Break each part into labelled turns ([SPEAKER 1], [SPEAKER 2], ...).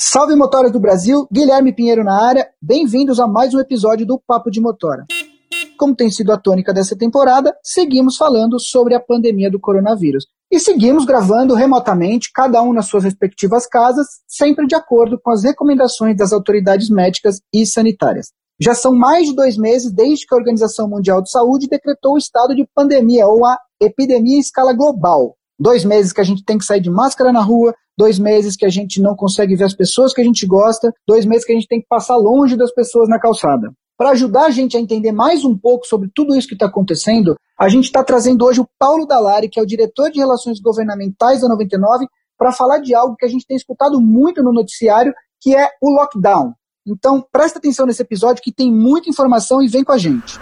[SPEAKER 1] Salve motoras do Brasil, Guilherme Pinheiro na área, bem-vindos a mais um episódio do Papo de Motora. Como tem sido a tônica dessa temporada, seguimos falando sobre a pandemia do coronavírus. E seguimos gravando remotamente, cada um nas suas respectivas casas, sempre de acordo com as recomendações das autoridades médicas e sanitárias. Já são mais de dois meses desde que a Organização Mundial de Saúde decretou o estado de pandemia, ou a epidemia em escala global. Dois meses que a gente tem que sair de máscara na rua, dois meses que a gente não consegue ver as pessoas que a gente gosta, dois meses que a gente tem que passar longe das pessoas na calçada. Para ajudar a gente a entender mais um pouco sobre tudo isso que está acontecendo, a gente está trazendo hoje o Paulo Dalari, que é o diretor de Relações Governamentais da 99, para falar de algo que a gente tem escutado muito no noticiário, que é o lockdown. Então, presta atenção nesse episódio que tem muita informação e vem com a gente.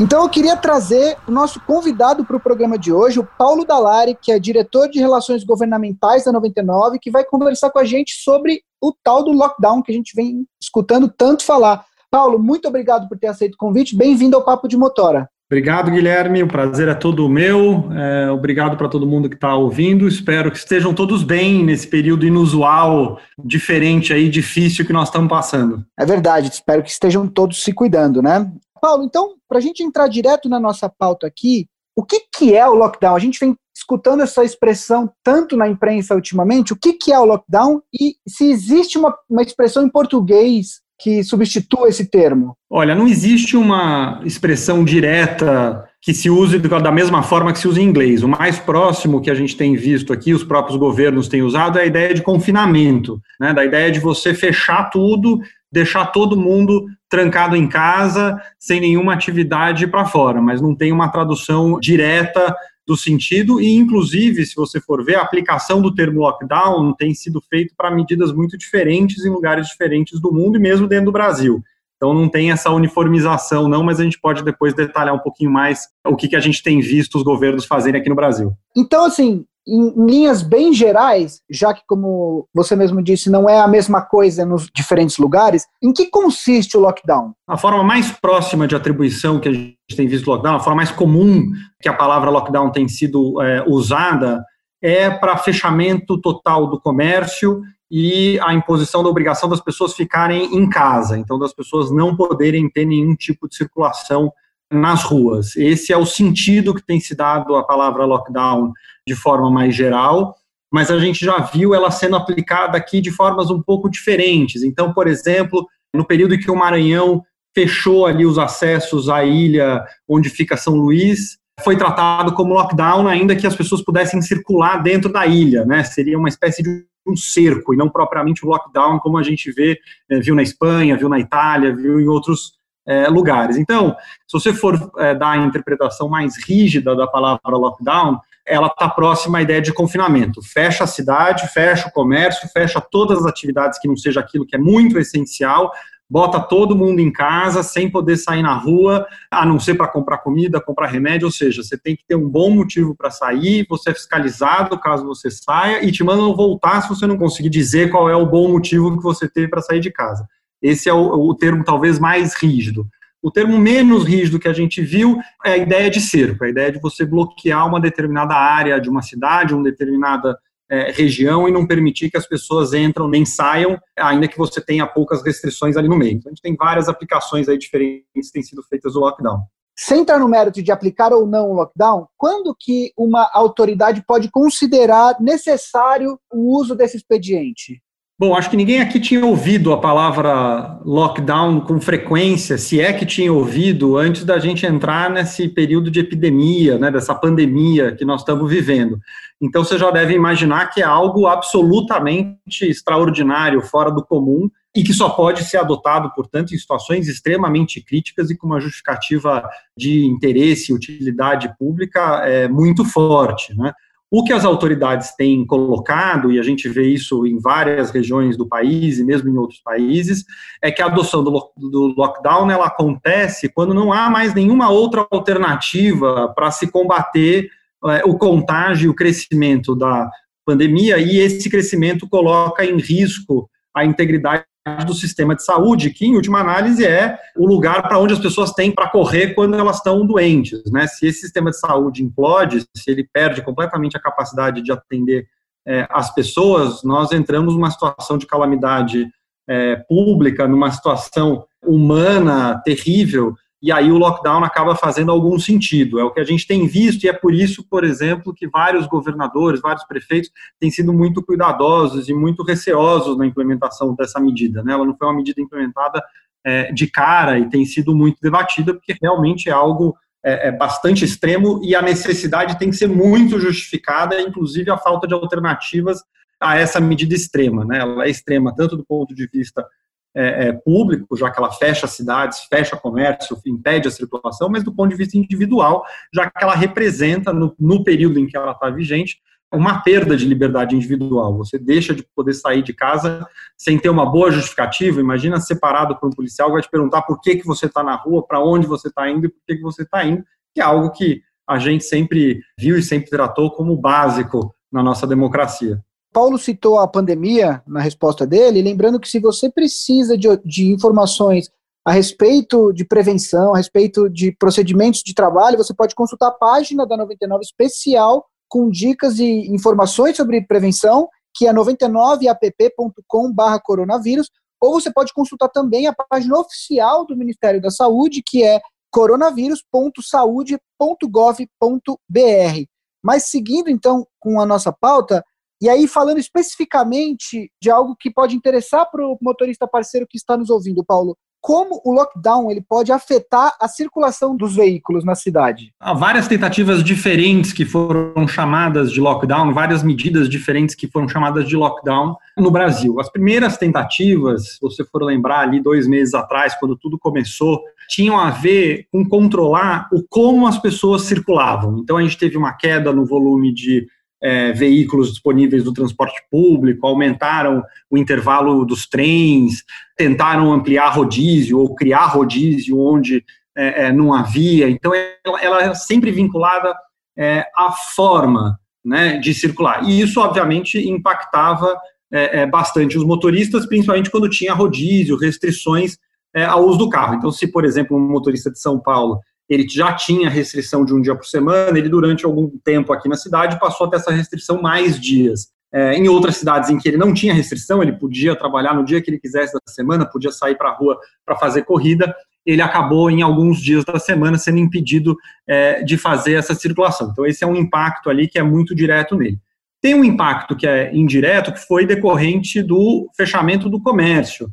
[SPEAKER 1] Então eu queria trazer o nosso convidado para o programa de hoje, o Paulo Dalari, que é diretor de Relações Governamentais da 99, que vai conversar com a gente sobre o tal do lockdown que a gente vem escutando tanto falar. Paulo, muito obrigado por ter aceito o convite. Bem-vindo ao Papo de Motora.
[SPEAKER 2] Obrigado, Guilherme. O prazer é todo meu. É, obrigado para todo mundo que está ouvindo. Espero que estejam todos bem nesse período inusual, diferente aí, difícil que nós estamos passando.
[SPEAKER 1] É verdade. Espero que estejam todos se cuidando, né? Paulo, então, para a gente entrar direto na nossa pauta aqui, o que, que é o lockdown? A gente vem escutando essa expressão tanto na imprensa ultimamente. O que, que é o lockdown e se existe uma, uma expressão em português que substitua esse termo?
[SPEAKER 2] Olha, não existe uma expressão direta que se use da mesma forma que se usa em inglês. O mais próximo que a gente tem visto aqui, os próprios governos têm usado, é a ideia de confinamento, né? da ideia de você fechar tudo deixar todo mundo trancado em casa, sem nenhuma atividade para fora, mas não tem uma tradução direta do sentido e, inclusive, se você for ver, a aplicação do termo lockdown tem sido feito para medidas muito diferentes em lugares diferentes do mundo e mesmo dentro do Brasil. Então não tem essa uniformização, não, mas a gente pode depois detalhar um pouquinho mais o que, que a gente tem visto os governos fazerem aqui no Brasil.
[SPEAKER 1] Então, assim, em linhas bem gerais, já que, como você mesmo disse, não é a mesma coisa nos diferentes lugares, em que consiste o lockdown?
[SPEAKER 2] A forma mais próxima de atribuição que a gente tem visto lockdown, a forma mais comum que a palavra lockdown tem sido é, usada, é para fechamento total do comércio e a imposição da obrigação das pessoas ficarem em casa, então das pessoas não poderem ter nenhum tipo de circulação nas ruas. Esse é o sentido que tem se dado a palavra lockdown de forma mais geral, mas a gente já viu ela sendo aplicada aqui de formas um pouco diferentes. Então, por exemplo, no período que o Maranhão fechou ali os acessos à ilha onde fica São Luís, foi tratado como lockdown, ainda que as pessoas pudessem circular dentro da ilha, né? Seria uma espécie de um cerco e não propriamente um lockdown, como a gente vê, eh, viu na Espanha, viu na Itália, viu em outros é, lugares. Então, se você for é, dar a interpretação mais rígida da palavra lockdown, ela está próxima à ideia de confinamento. Fecha a cidade, fecha o comércio, fecha todas as atividades que não seja aquilo que é muito essencial, bota todo mundo em casa sem poder sair na rua, a não ser para comprar comida, comprar remédio, ou seja, você tem que ter um bom motivo para sair, você é fiscalizado caso você saia e te mandam voltar se você não conseguir dizer qual é o bom motivo que você teve para sair de casa. Esse é o, o termo talvez mais rígido. O termo menos rígido que a gente viu é a ideia de cerco, a ideia de você bloquear uma determinada área de uma cidade, uma determinada é, região e não permitir que as pessoas entram nem saiam, ainda que você tenha poucas restrições ali no meio. Então, a gente tem várias aplicações aí diferentes que têm sido feitas do lockdown.
[SPEAKER 1] Sem entrar no mérito de aplicar ou não o lockdown, quando que uma autoridade pode considerar necessário o uso desse expediente?
[SPEAKER 2] Bom, acho que ninguém aqui tinha ouvido a palavra lockdown com frequência, se é que tinha ouvido antes da gente entrar nesse período de epidemia, né, dessa pandemia que nós estamos vivendo. Então você já deve imaginar que é algo absolutamente extraordinário, fora do comum, e que só pode ser adotado, portanto, em situações extremamente críticas e com uma justificativa de interesse e utilidade pública é, muito forte. Né? O que as autoridades têm colocado, e a gente vê isso em várias regiões do país e mesmo em outros países, é que a adoção do, do lockdown ela acontece quando não há mais nenhuma outra alternativa para se combater é, o contágio o crescimento da pandemia, e esse crescimento coloca em risco a integridade do sistema de saúde, que em última análise é o lugar para onde as pessoas têm para correr quando elas estão doentes, né? Se esse sistema de saúde implode, se ele perde completamente a capacidade de atender é, as pessoas, nós entramos numa situação de calamidade é, pública, numa situação humana terrível, e aí o lockdown acaba fazendo algum sentido. É o que a gente tem visto, e é por isso, por exemplo, que vários governadores, vários prefeitos têm sido muito cuidadosos e muito receosos na implementação dessa medida. Né? Ela não foi uma medida implementada é, de cara e tem sido muito debatida, porque realmente é algo é, é bastante extremo e a necessidade tem que ser muito justificada, inclusive a falta de alternativas a essa medida extrema. Né? Ela é extrema tanto do ponto de vista é, é, público, já que ela fecha cidades, fecha comércio, impede a circulação, mas do ponto de vista individual, já que ela representa, no, no período em que ela está vigente, uma perda de liberdade individual. Você deixa de poder sair de casa sem ter uma boa justificativa. Imagina separado por um policial vai te perguntar por que, que você está na rua, para onde você está indo e por que, que você está indo, que é algo que a gente sempre viu e sempre tratou como básico na nossa democracia.
[SPEAKER 1] Paulo citou a pandemia na resposta dele, lembrando que se você precisa de, de informações a respeito de prevenção, a respeito de procedimentos de trabalho, você pode consultar a página da 99 especial com dicas e informações sobre prevenção, que é 99app.com.br coronavírus, ou você pode consultar também a página oficial do Ministério da Saúde, que é coronavírus.saude.gov.br. Mas seguindo então com a nossa pauta, e aí falando especificamente de algo que pode interessar para o motorista parceiro que está nos ouvindo, Paulo, como o lockdown ele pode afetar a circulação dos veículos na cidade?
[SPEAKER 2] Há várias tentativas diferentes que foram chamadas de lockdown, várias medidas diferentes que foram chamadas de lockdown no Brasil. As primeiras tentativas, se você for lembrar ali dois meses atrás, quando tudo começou, tinham a ver com controlar o como as pessoas circulavam. Então a gente teve uma queda no volume de é, veículos disponíveis do transporte público, aumentaram o intervalo dos trens, tentaram ampliar rodízio ou criar rodízio onde é, é, não havia. Então, ela, ela é sempre vinculada é, à forma né, de circular. E isso, obviamente, impactava é, bastante os motoristas, principalmente quando tinha rodízio, restrições ao uso do carro. Então, se, por exemplo, um motorista de São Paulo ele já tinha restrição de um dia por semana, ele durante algum tempo aqui na cidade passou a ter essa restrição mais dias. É, em outras cidades em que ele não tinha restrição, ele podia trabalhar no dia que ele quisesse da semana, podia sair para a rua para fazer corrida, ele acabou em alguns dias da semana sendo impedido é, de fazer essa circulação. Então esse é um impacto ali que é muito direto nele. Tem um impacto que é indireto, que foi decorrente do fechamento do comércio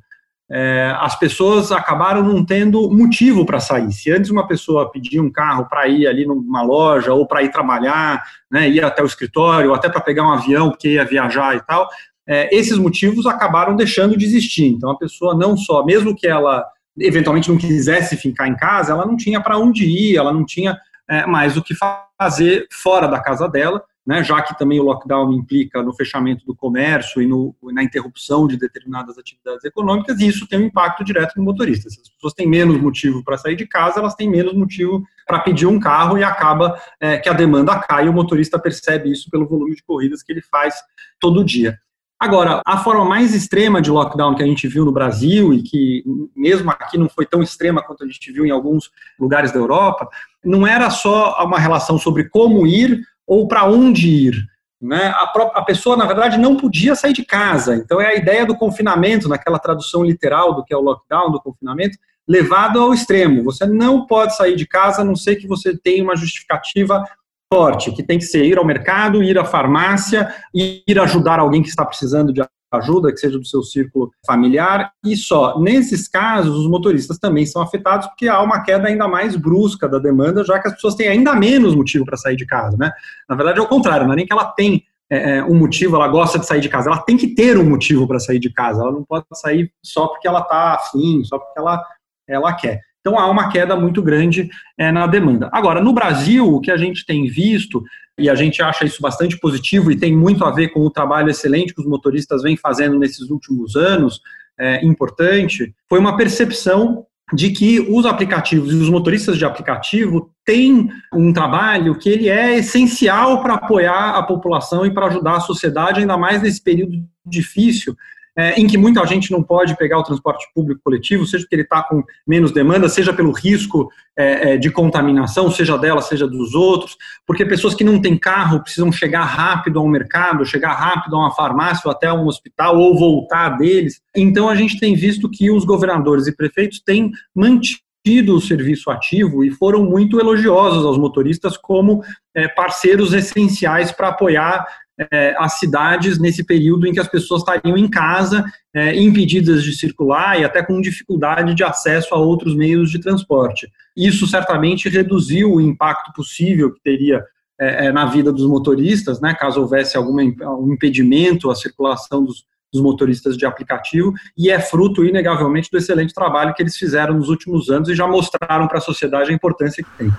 [SPEAKER 2] é, as pessoas acabaram não tendo motivo para sair. Se antes uma pessoa pedia um carro para ir ali numa loja ou para ir trabalhar, né, ir até o escritório, ou até para pegar um avião porque ia viajar e tal, é, esses motivos acabaram deixando de existir. Então a pessoa não só, mesmo que ela eventualmente não quisesse ficar em casa, ela não tinha para onde ir, ela não tinha é, mais o que fazer fora da casa dela né, já que também o lockdown implica no fechamento do comércio e no, na interrupção de determinadas atividades econômicas, e isso tem um impacto direto no motorista. Se as pessoas têm menos motivo para sair de casa, elas têm menos motivo para pedir um carro e acaba é, que a demanda cai e o motorista percebe isso pelo volume de corridas que ele faz todo dia. Agora, a forma mais extrema de lockdown que a gente viu no Brasil e que mesmo aqui não foi tão extrema quanto a gente viu em alguns lugares da Europa, não era só uma relação sobre como ir ou para onde ir. Né? A, a, pessoa, na verdade, não podia sair de casa. Então, é a ideia do confinamento, naquela tradução literal do que é o lockdown, do confinamento, levado ao extremo. Você não pode sair de casa a não ser que você tenha uma justificativa forte, que tem que ser ir ao mercado, ir à farmácia, ir ajudar alguém que está precisando de ajuda, que seja do seu círculo familiar, e só. Nesses casos, os motoristas também são afetados porque há uma queda ainda mais brusca da demanda, já que as pessoas têm ainda menos motivo para sair de casa, né? Na verdade, é o contrário, não é nem que ela tem é, é um motivo, ela gosta de sair de casa, ela tem que ter um motivo para sair de casa, ela não pode sair só porque ela está afim, só porque ela, ela quer. Então há uma queda muito grande é, na demanda. Agora, no Brasil, o que a gente tem visto, e a gente acha isso bastante positivo e tem muito a ver com o trabalho excelente que os motoristas vêm fazendo nesses últimos anos, é, importante, foi uma percepção de que os aplicativos e os motoristas de aplicativo têm um trabalho que ele é essencial para apoiar a população e para ajudar a sociedade, ainda mais nesse período difícil é, em que muita gente não pode pegar o transporte público coletivo, seja porque ele está com menos demanda, seja pelo risco é, é, de contaminação, seja dela, seja dos outros, porque pessoas que não têm carro precisam chegar rápido ao mercado, chegar rápido a uma farmácia ou até um hospital ou voltar deles. Então a gente tem visto que os governadores e prefeitos têm mantido tido o serviço ativo e foram muito elogiosos aos motoristas como é, parceiros essenciais para apoiar é, as cidades nesse período em que as pessoas estariam em casa, é, impedidas de circular e até com dificuldade de acesso a outros meios de transporte. Isso certamente reduziu o impacto possível que teria é, é, na vida dos motoristas, né, caso houvesse algum impedimento à circulação dos, dos motoristas de aplicativo, e é fruto, inegavelmente, do excelente trabalho que eles fizeram nos últimos anos e já mostraram para a sociedade a importância que tem.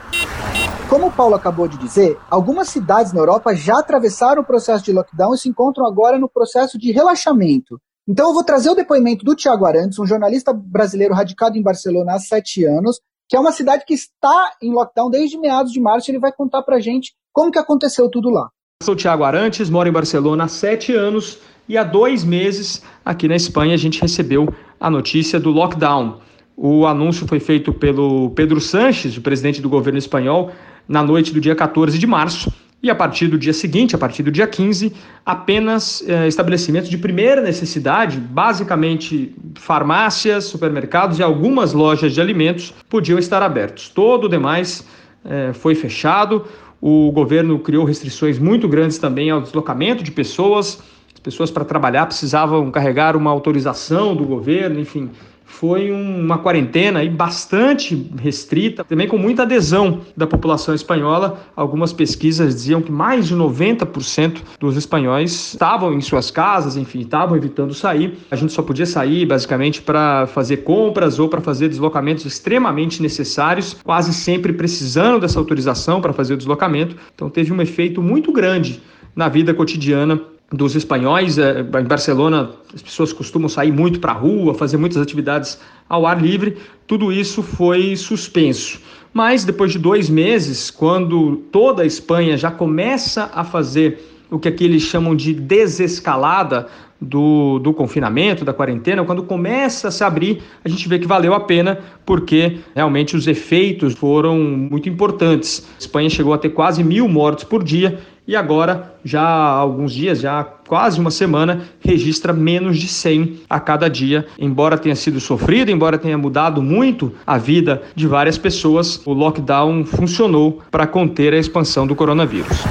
[SPEAKER 1] Como o Paulo acabou de dizer, algumas cidades na Europa já atravessaram o processo de lockdown e se encontram agora no processo de relaxamento. Então eu vou trazer o depoimento do Tiago Arantes, um jornalista brasileiro radicado em Barcelona há sete anos, que é uma cidade que está em lockdown desde meados de março. Ele vai contar para gente como que aconteceu tudo lá.
[SPEAKER 3] Sou Tiago Arantes, moro em Barcelona há sete anos e há dois meses, aqui na Espanha, a gente recebeu a notícia do lockdown. O anúncio foi feito pelo Pedro Sanches, o presidente do governo espanhol, na noite do dia 14 de março. E a partir do dia seguinte, a partir do dia 15, apenas eh, estabelecimentos de primeira necessidade, basicamente farmácias, supermercados e algumas lojas de alimentos, podiam estar abertos. Todo o demais eh, foi fechado. O governo criou restrições muito grandes também ao deslocamento de pessoas, pessoas para trabalhar precisavam carregar uma autorização do governo, enfim. Foi uma quarentena aí bastante restrita, também com muita adesão da população espanhola. Algumas pesquisas diziam que mais de 90% dos espanhóis estavam em suas casas, enfim, estavam evitando sair. A gente só podia sair basicamente para fazer compras ou para fazer deslocamentos extremamente necessários, quase sempre precisando dessa autorização para fazer o deslocamento. Então teve um efeito muito grande na vida cotidiana dos espanhóis. É, em Barcelona, as pessoas costumam sair muito para a rua, fazer muitas atividades ao ar livre. Tudo isso foi suspenso. Mas depois de dois meses, quando toda a Espanha já começa a fazer o que aqui eles chamam de desescalada do, do confinamento, da quarentena, quando começa a se abrir, a gente vê que valeu a pena, porque realmente os efeitos foram muito importantes. A Espanha chegou a ter quase mil mortes por dia e agora, já há alguns dias, já quase uma semana, registra menos de 100 a cada dia. Embora tenha sido sofrido, embora tenha mudado muito a vida de várias pessoas, o lockdown funcionou para conter a expansão do coronavírus.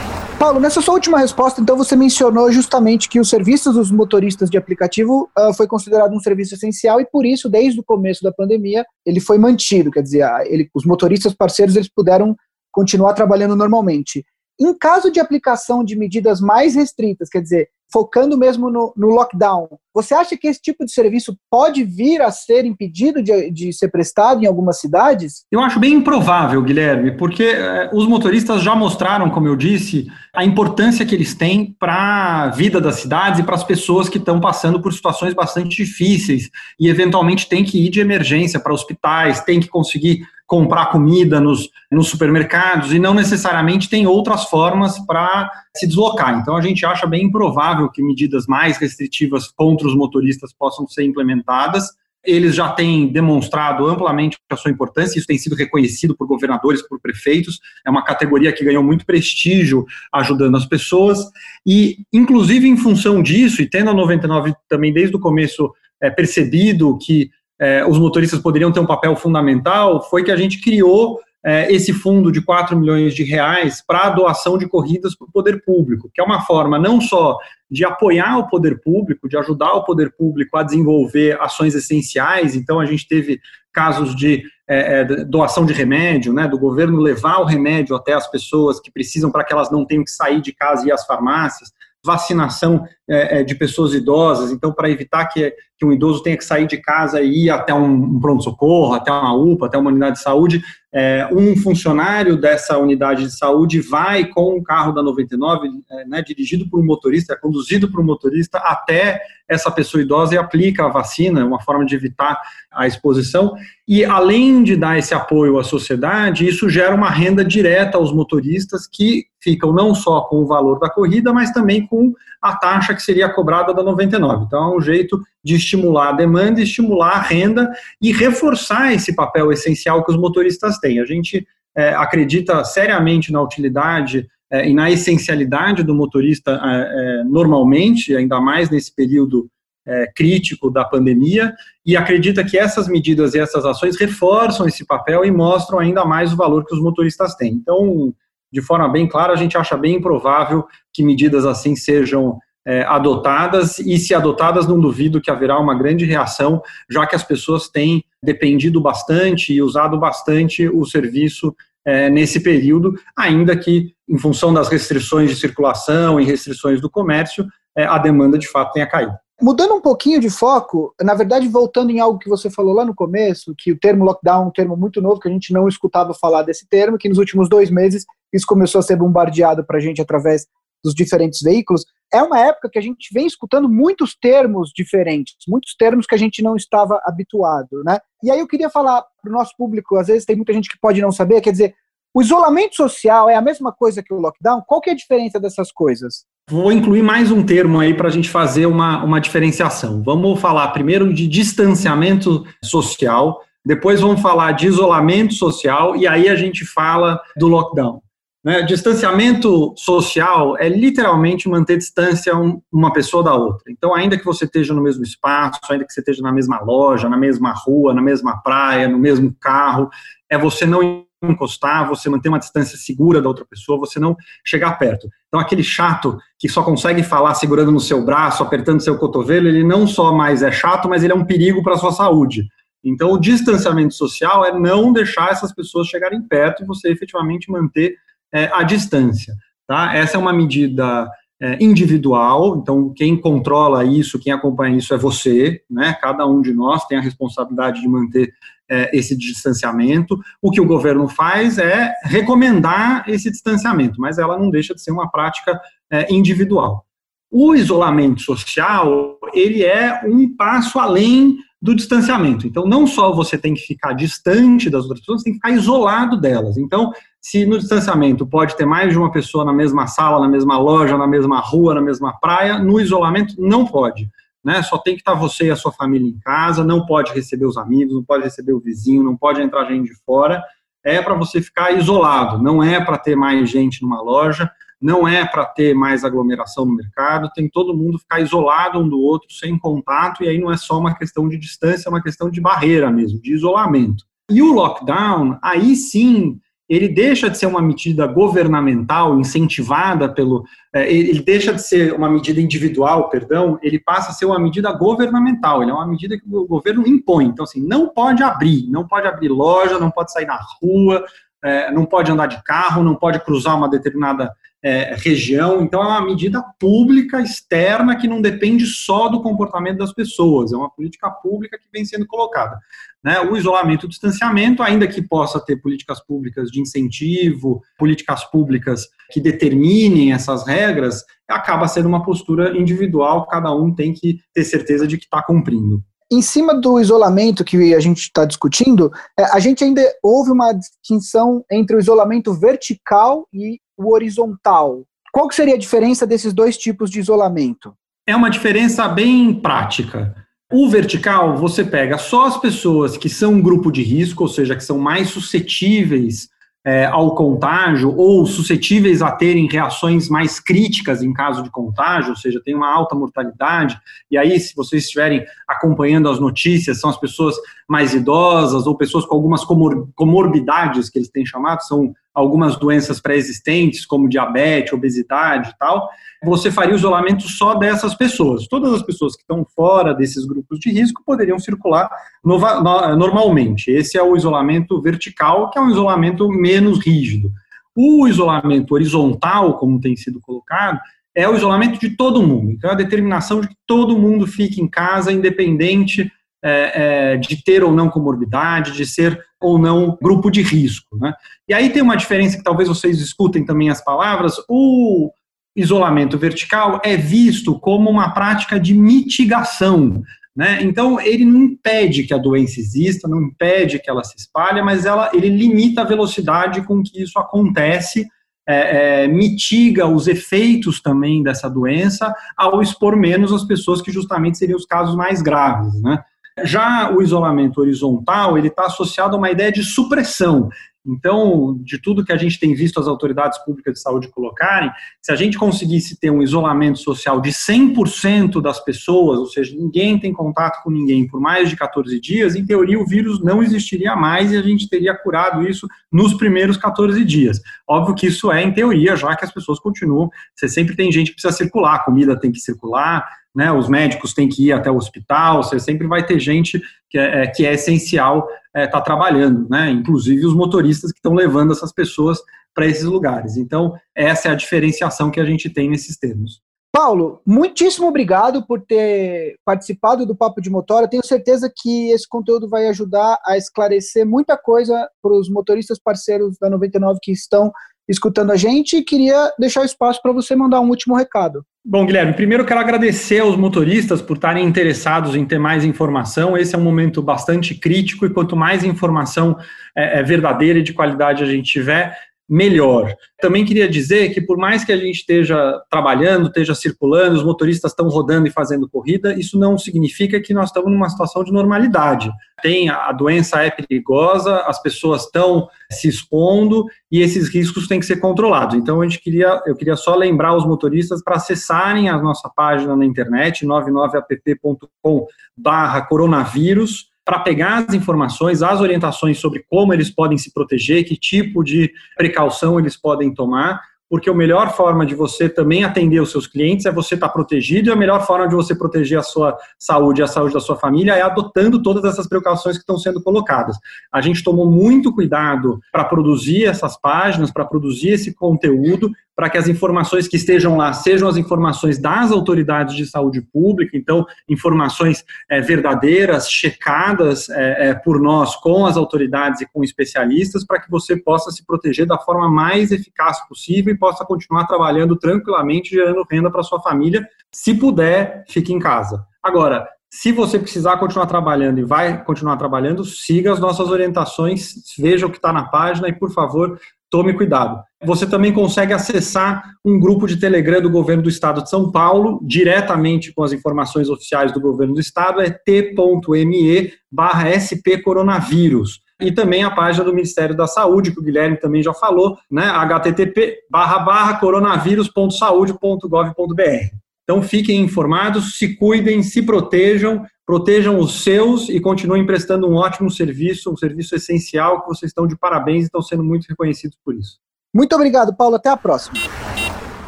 [SPEAKER 1] Paulo, nessa sua última resposta, então você mencionou justamente que os serviços dos motoristas de aplicativo uh, foi considerado um serviço essencial e por isso, desde o começo da pandemia, ele foi mantido. Quer dizer, ele, os motoristas parceiros eles puderam continuar trabalhando normalmente. Em caso de aplicação de medidas mais restritas, quer dizer, focando mesmo no, no, lockdown, você acha que esse tipo de serviço pode vir a ser impedido de, de ser prestado em algumas cidades?
[SPEAKER 2] Eu acho bem improvável, Guilherme, porque eh, os motoristas já mostraram, como eu disse, a importância que eles têm para a vida das cidades e para as pessoas que estão passando por situações bastante difíceis e eventualmente têm que ir de emergência para hospitais, têm que conseguir comprar comida nos, nos supermercados e não necessariamente tem outras formas para se deslocar. Então, a gente acha bem improvável que medidas mais restritivas contra os motoristas possam ser implementadas. Eles já têm demonstrado amplamente a sua importância, isso tem sido reconhecido por governadores, por prefeitos, é uma categoria que ganhou muito prestígio ajudando as pessoas, e inclusive em função disso, e tendo a 99 também desde o começo é, percebido que é, os motoristas poderiam ter um papel fundamental, foi que a gente criou é, esse fundo de 4 milhões de reais para a doação de corridas para o poder público, que é uma forma não só de apoiar o poder público, de ajudar o poder público a desenvolver ações essenciais. Então, a gente teve casos de é, é doação de remédio, né, do governo levar o remédio até as pessoas que precisam para que elas não tenham que sair de casa e ir às farmácias vacinação é, é, de pessoas idosas, então para evitar que, que um idoso tenha que sair de casa e ir até um, pronto-socorro, até uma UPA, até uma unidade de saúde, é, um funcionário dessa unidade de saúde vai com o carro da 99, é, né, dirigido por um motorista, é conduzido por um motorista até essa pessoa idosa e aplica a vacina, uma forma de evitar a exposição. E além de dar esse apoio à sociedade, isso gera uma renda direta aos motoristas que ficam não só com o valor da corrida, mas também com a taxa que que seria cobrada da 99. Então, é um jeito de estimular a demanda, estimular a renda e reforçar esse papel essencial que os motoristas têm. A gente é, acredita seriamente na utilidade é, e na essencialidade do motorista é, é normalmente, ainda mais nesse período é, crítico da pandemia, e acredita que essas medidas e essas ações reforçam esse papel e mostram ainda mais o valor que os motoristas têm. Então, de forma bem clara, a gente acha bem improvável que medidas assim sejam é, adotadas, e se adotadas, não duvido que haverá uma grande reação, já que as pessoas têm dependido bastante e usado bastante o serviço é, nesse período, ainda que, em função das restrições de circulação e restrições do comércio, é, a demanda de fato tenha caído.
[SPEAKER 1] Mudando um pouquinho de foco, na verdade, voltando em algo que você falou lá no começo, que o termo lockdown é um termo muito novo, que a gente não escutava falar desse termo, que nos últimos dois meses isso começou a ser bombardeado para a gente através dos diferentes veículos. É uma época que a gente vem escutando muitos termos diferentes, muitos termos que a gente não estava habituado, né? E aí eu queria falar para o nosso público, às vezes tem muita gente que pode não saber, quer dizer, o isolamento social é a mesma coisa que o lockdown? Qual que é a diferença dessas coisas?
[SPEAKER 2] Vou incluir mais um termo aí para a gente fazer uma, uma diferenciação. Vamos falar primeiro de distanciamento social, depois vamos falar de isolamento social e aí a gente fala do lockdown. Né? Distanciamento social é literalmente manter distância uma pessoa da outra. Então, ainda que você esteja no mesmo espaço, ainda que você esteja na mesma loja, na mesma rua, na mesma praia, no mesmo carro, é você não encostar, você manter uma distância segura da outra pessoa, você não chegar perto. Então, aquele chato que só consegue falar segurando no seu braço, apertando seu cotovelo, ele não só mais é chato, mas ele é um perigo para a sua saúde. Então, o distanciamento social é não deixar essas pessoas chegarem perto e você efetivamente manter é, a distância. Tá? Essa é uma medida é, individual, então quem controla isso, quem acompanha isso é você, né? Cada um de nós tem a responsabilidade de manter é, esse distanciamento. O que o governo faz é recomendar esse distanciamento, mas ela não deixa de ser uma prática é, individual. O isolamento social, ele é um passo além do distanciamento. Então, não só você tem que ficar distante das outras pessoas, você tem que ficar isolado delas. Então, se no distanciamento pode ter mais de uma pessoa na mesma sala, na mesma loja, na mesma rua, na mesma praia, no isolamento não pode. Né? Só tem que estar você e a sua família em casa, não pode receber os amigos, não pode receber o vizinho, não pode entrar gente de fora. É para você ficar isolado, não é para ter mais gente numa loja, não é para ter mais aglomeração no mercado, tem todo mundo ficar isolado um do outro, sem contato, e aí não é só uma questão de distância, é uma questão de barreira mesmo, de isolamento. E o lockdown, aí sim, ele deixa de ser uma medida governamental incentivada pelo. É, ele deixa de ser uma medida individual, perdão, ele passa a ser uma medida governamental, ele é uma medida que o governo impõe. Então, assim, não pode abrir, não pode abrir loja, não pode sair na rua, é, não pode andar de carro, não pode cruzar uma determinada é, região. Então, é uma medida pública externa que não depende só do comportamento das pessoas, é uma política pública que vem sendo colocada. Né? O isolamento e o distanciamento, ainda que possa ter políticas públicas de incentivo, políticas públicas que determinem essas regras, acaba sendo uma postura individual, cada um tem que ter certeza de que está cumprindo
[SPEAKER 1] em cima do isolamento que a gente está discutindo, é, a gente ainda houve uma distinção entre o isolamento vertical e o horizontal. Qual que seria a diferença desses dois tipos de isolamento?
[SPEAKER 2] É uma diferença bem prática. O vertical, você pega só as pessoas que são um grupo de risco, ou seja, que são mais suscetíveis é, ao contágio ou suscetíveis a terem reações mais críticas em caso de contágio, ou seja, tem uma alta mortalidade. E aí, se vocês estiverem acompanhando as notícias, são as pessoas mais idosas ou pessoas com algumas comor comorbidades, que eles têm chamado, são algumas doenças pré-existentes, como diabetes, obesidade e tal, você faria o isolamento só dessas pessoas. Todas as pessoas que estão fora desses grupos de risco poderiam circular nova, no, normalmente. Esse é o isolamento vertical, que é um isolamento menos rígido. O isolamento horizontal, como tem sido colocado, é o isolamento de todo mundo. Então, é a determinação de que todo mundo fique em casa, independente é, é, de ter ou não comorbidade, de ser ou não grupo de risco. Né? E aí tem uma diferença que talvez vocês escutem também as palavras. O isolamento vertical é visto como uma prática de mitigação. Né? Então, ele não impede que a doença exista, não impede que ela se espalhe, mas ela, ele limita a velocidade com que isso acontece é, é, mitiga os efeitos também dessa doença ao expor menos as pessoas que justamente seriam os casos mais graves, né? Já o isolamento horizontal, ele está associado a uma ideia de supressão. Então, de tudo que a gente tem visto as autoridades públicas de saúde colocarem, se a gente conseguisse ter um isolamento social de 100% das pessoas, ou seja, ninguém tem contato com ninguém por mais de 14 dias, em teoria o vírus não existiria mais e a gente teria curado isso nos primeiros 14 dias. Óbvio que isso é em teoria, já que as pessoas continuam, você sempre tem gente que precisa circular, comida tem que circular, né, os médicos têm que ir até o hospital, você sempre vai ter gente que é, é que é essencial estar é, tá trabalhando, né, inclusive os motoristas que estão levando essas pessoas para esses lugares. Então, essa é a diferenciação que a gente tem nesses termos.
[SPEAKER 1] Paulo, muitíssimo obrigado por ter participado do Papo de Motora. Tenho certeza que esse conteúdo vai ajudar a esclarecer muita coisa para os motoristas parceiros da 99 que estão escutando a gente e queria deixar espaço para você mandar um último recado.
[SPEAKER 2] Bom, Guilherme, primeiro quero agradecer aos motoristas por estarem interessados em ter mais informação. Esse é um momento bastante crítico e quanto mais informação é, é verdadeira e de qualidade a gente tiver, melhor. Também queria dizer que, por mais que a gente esteja trabalhando, esteja circulando, os motoristas estão rodando e fazendo corrida, isso não significa que nós estamos numa situação de normalidade. Tem a doença é perigosa, as pessoas estão se expondo e esses riscos têm que ser controlados. Então, a gente queria, eu queria só lembrar os motoristas para acessarem a nossa página na internet, 99app.com/coronavírus para pegar as informações, as orientações sobre como eles podem se proteger, que tipo de precaução eles podem tomar, porque a melhor forma de você também atender os seus clientes é você estar tá protegido e a melhor forma de você proteger a sua saúde e a saúde da sua família é adotando todas essas precauções que estão sendo colocadas. A gente tomou muito cuidado para produzir essas páginas, para produzir esse conteúdo, para que as informações que estejam lá sejam as informações das autoridades de saúde pública, então, informações é, verdadeiras, checadas é, por nós com as autoridades e com especialistas, para que você possa se proteger da forma mais eficaz possível e possa continuar trabalhando tranquilamente, gerando renda para sua família. Se puder, fique em casa. Agora, se você precisar continuar trabalhando e vai continuar trabalhando, siga as nossas orientações, veja o que está na página e, por favor, tome cuidado. Você também consegue acessar um grupo de Telegram do governo do estado de São Paulo, diretamente com as informações oficiais do governo do estado, é t.me barra spcoronavírus. E também a página do Ministério da Saúde, que o Guilherme também já falou, né? http barra barra coronavírus.saude.gov.br. Então fiquem informados, se cuidem, se protejam, protejam os seus e continuem prestando um ótimo serviço, um serviço essencial que vocês estão de parabéns e estão sendo muito reconhecidos por isso.
[SPEAKER 1] Muito obrigado, Paulo. Até a próxima.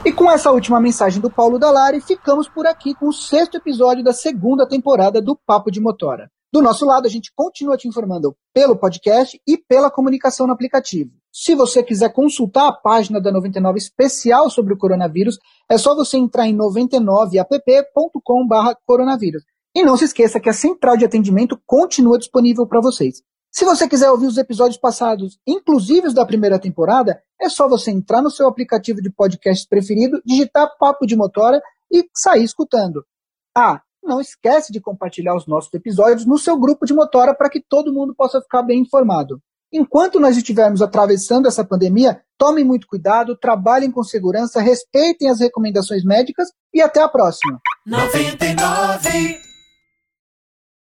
[SPEAKER 1] E com essa última mensagem do Paulo Dalari, ficamos por aqui com o sexto episódio da segunda temporada do Papo de Motora. Do nosso lado, a gente continua te informando pelo podcast e pela comunicação no aplicativo. Se você quiser consultar a página da 99 especial sobre o coronavírus, é só você entrar em 99app.com/coronavírus. E não se esqueça que a central de atendimento continua disponível para vocês. Se você quiser ouvir os episódios passados, inclusive os da primeira temporada, é só você entrar no seu aplicativo de podcast preferido, digitar Papo de Motora e sair escutando. Ah, não esquece de compartilhar os nossos episódios no seu grupo de motora para que todo mundo possa ficar bem informado. Enquanto nós estivermos atravessando essa pandemia, tomem muito cuidado, trabalhem com segurança, respeitem as recomendações médicas e até a próxima. 99